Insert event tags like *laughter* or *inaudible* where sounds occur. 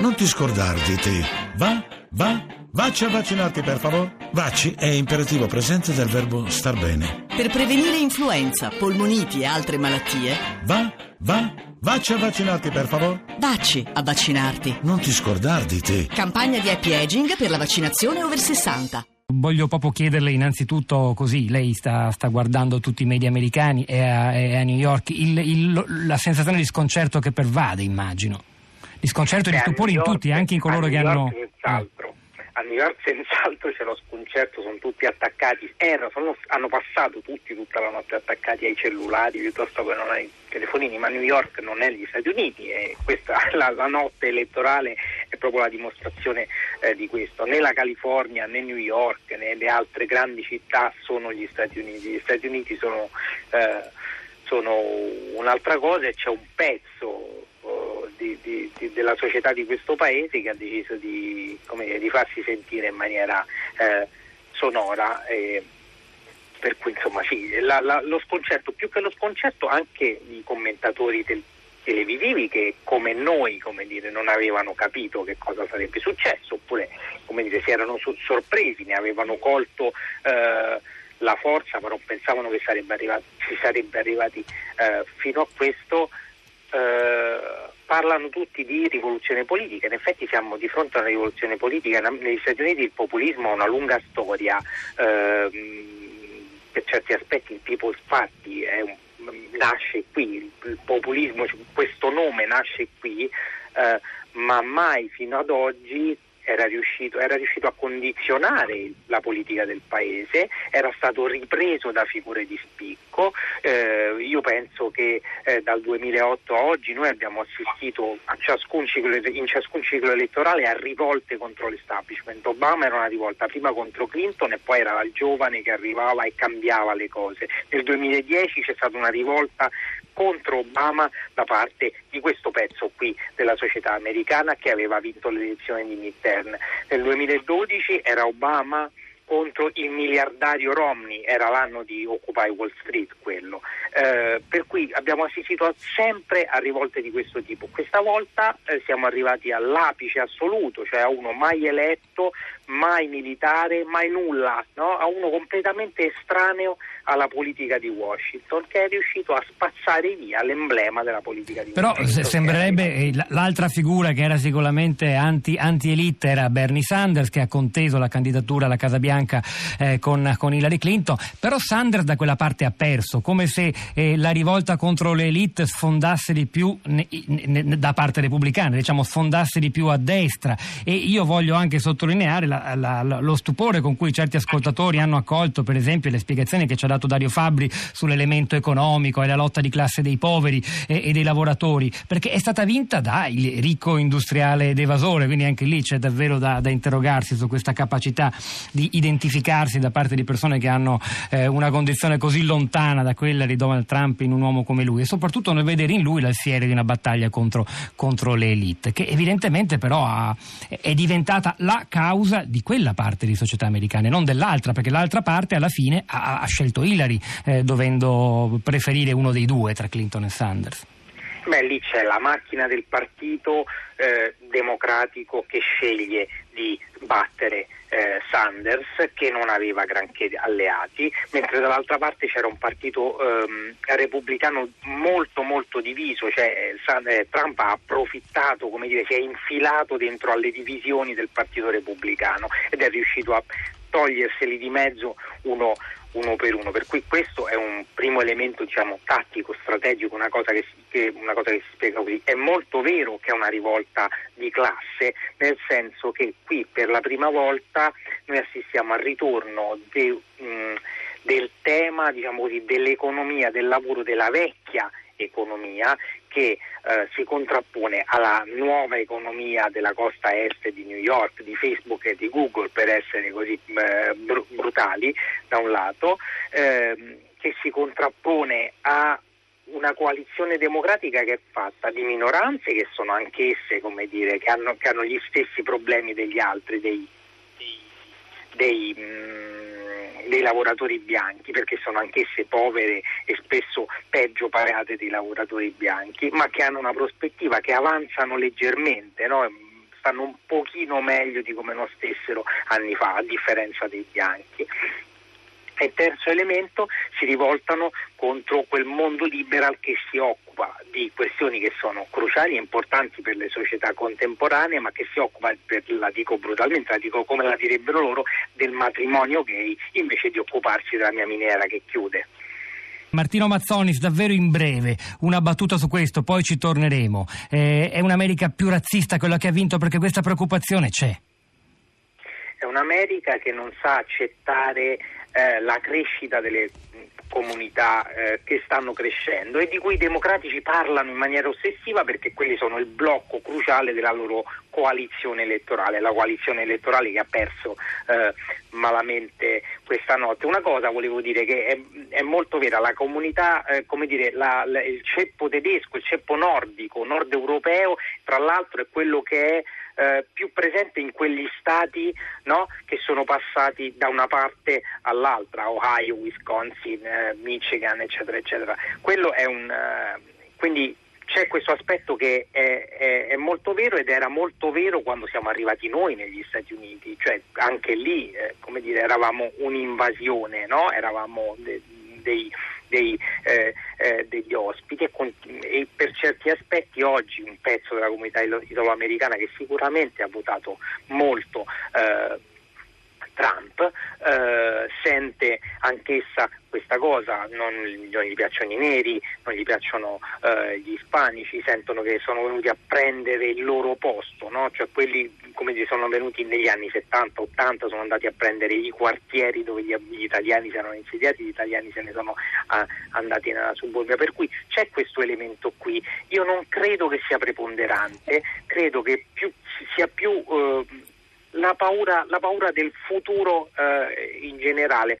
Non ti scordar di te. Va, va, vacci a vaccinarti per favore. Vacci è imperativo presente del verbo star bene. Per prevenire influenza, polmoniti e altre malattie, Va, va, vacci a vaccinarti per favore. vacci a vaccinarti. Non ti scordar di te. Campagna di happy aging per la vaccinazione over 60. Voglio proprio chiederle innanzitutto così, lei sta, sta guardando tutti i media americani e a, a New York, il- il- la sensazione di sconcerto che pervade immagino. Di sconcerto e di stupore in tutti, anche in coloro a che New hanno... York Senz'altro. A New York senz'altro c'è lo sconcerto, sono tutti attaccati, erano, sono- hanno passato tutti tutta la notte attaccati ai cellulari piuttosto che non ai telefonini, ma New York non è gli Stati Uniti e questa, *laughs* la, la notte elettorale è proprio la dimostrazione eh, di questo. Né la California né New York né le altre grandi città sono gli Stati Uniti, gli Stati Uniti sono, eh, sono un'altra cosa e c'è un pezzo di- di- della società di questo paese che ha deciso di, dire, di farsi sentire in maniera eh, sonora. e per cui insomma sì, la- la- lo sconcerto, più che lo sconcerto anche i commentatori tel- televisivi che come noi come dire, non avevano capito che cosa sarebbe successo oppure dire, si erano so- sorpresi, ne avevano colto eh, la forza non pensavano che sarebbe arrivati, si sarebbe arrivati eh, fino a questo eh, parlano tutti di rivoluzione politica, in effetti siamo di fronte a una rivoluzione politica, negli Stati Uniti il populismo ha una lunga storia, ehm, per certi aspetti il People's Party un- nasce qui, il, populismo, questo nome nasce qui, eh, ma mai fino ad oggi era riuscito, era riuscito a condizionare la politica del paese, era stato ripreso da figure di spicco. Eh, io penso che eh, dal 2008 a oggi noi abbiamo assistito ciascun ciclo, in ciascun ciclo elettorale a rivolte contro l'establishment. Obama era una rivolta prima contro Clinton e poi era il giovane che arrivava e cambiava le cose. Nel 2010 c'è stata una rivolta contro Obama da parte di questo pezzo qui della società americana che aveva vinto le elezioni di midterm. Nel 2012 era Obama contro il miliardario Romney, era l'anno di Occupy Wall Street quello. Eh, per cui abbiamo assistito a- sempre a rivolte di questo tipo. Questa volta eh, siamo arrivati all'apice assoluto, cioè a uno mai eletto, mai militare, mai nulla, no? a uno completamente estraneo alla politica di Washington che è riuscito a spazzare via l'emblema della politica di Però Washington. se- sembrerebbe l'altra figura che era sicuramente anti, anti-elite era Bernie Sanders che ha conteso la candidatura alla Casa Bianca eh, con, con Hillary Clinton, però Sanders da quella parte ha perso, come se eh, la rivolta contro le elite sfondasse di più ne- ne- ne- da parte repubblicana, diciamo sfondasse di più a destra. E io voglio anche sottolineare la- la- la- lo stupore con cui certi ascoltatori hanno accolto per esempio le spiegazioni che ci ha dato Dario Fabbri sull'elemento economico e la lotta di classe dei poveri e, e dei lavoratori, perché è stata vinta da il ricco industriale ed evasore, quindi anche lì c'è davvero da, da interrogarsi su questa capacità di identificarsi da parte di persone che hanno eh, una condizione così lontana da quella di Donald Trump in un uomo come lui e soprattutto nel vedere in lui l'alfiere di una battaglia contro, contro le elite, che evidentemente però ha- è diventata la causa di quella parte di società americane, non dell'altra, perché l'altra parte alla fine ha, ha scelto Hillary, eh, dovendo preferire uno dei due tra Clinton e Sanders. Beh, lì c'è la macchina del partito eh, democratico che sceglie di battere eh, Sanders che non aveva granché alleati, mentre dall'altra parte c'era un partito ehm, repubblicano molto molto diviso, cioè eh, eh, Trump ha approfittato, come dire, si è infilato dentro alle divisioni del partito repubblicano ed è riuscito a toglierseli di mezzo uno, uno per uno. Per cui questo è un primo elemento diciamo, tattico, strategico, una cosa che, si, che- una cosa che si spiega così. È molto vero che è una rivolta di classe, nel senso che qui per la prima volta noi assistiamo al ritorno de- mh, del tema diciamo così, dell'economia, del lavoro, della vecchia economia che eh, si contrappone alla nuova economia della costa est di New York, di Facebook e di Google per essere così eh, br- brutali da un lato, ehm, che si contrappone a una coalizione democratica che è fatta di minoranze che sono anch'esse, come dire, che hanno, che hanno gli stessi problemi degli altri, dei, dei, mm, dei lavoratori bianchi, perché sono anch'esse povere e spesso peggio pagate dei lavoratori bianchi, ma che hanno una prospettiva, che avanzano leggermente, no? stanno un pochino meglio di come non stessero anni fa, a differenza dei bianchi. E terzo elemento, si rivoltano contro quel mondo liberal che si occupa di questioni che sono cruciali e importanti per le società contemporanee, ma che si occupa, la dico brutalmente, la dico come la direbbero loro, del matrimonio gay, invece di occuparsi della mia miniera che chiude. Martino Mazzonis, davvero in breve, una battuta su questo, poi ci torneremo. Eh, è un'America più razzista quella che ha vinto perché questa preoccupazione c'è. È un'America che non sa accettare eh, la crescita delle comunità eh, che stanno crescendo e di cui i democratici parlano in maniera ossessiva perché quelli sono il blocco cruciale della loro coalizione elettorale, la coalizione elettorale che ha perso eh, malamente questa notte. Una cosa volevo dire che è, è molto vera, la comunità, eh, come dire, la, la, il ceppo tedesco, il ceppo nordico, nord europeo, tra l'altro è quello che è eh, più presente in quegli stati no, che sono passati da una parte all'altra, Ohio, Wisconsin, eh, Michigan, eccetera, eccetera. Quello è un, eh, quindi c'è questo aspetto che è, è, è, molto vero ed era molto vero quando siamo arrivati noi negli Stati Uniti, cioè anche lì eh, dire, eravamo un'invasione, no? eravamo de, dei, dei, eh, eh, degli ospiti e, con, e, per certi aspetti oggi un pezzo della comunità italo-americana che sicuramente ha votato molto eh, eh, sente anch'essa questa cosa, non, non, gli piacciono i neri, non gli piacciono eh, gli ispanici, sentono che sono venuti a prendere il loro posto, no? cioè quelli come dire, sono venuti negli anni 70-80, sono andati a prendere i quartieri dove gli, gli, italiani si erano insediati, gli italiani se ne sono a, andati nella suburbia, per cui c'è questo elemento qui. Io non credo che sia preponderante, credo che più, sia più... Eh, la paura, la paura, del futuro eh, in generale.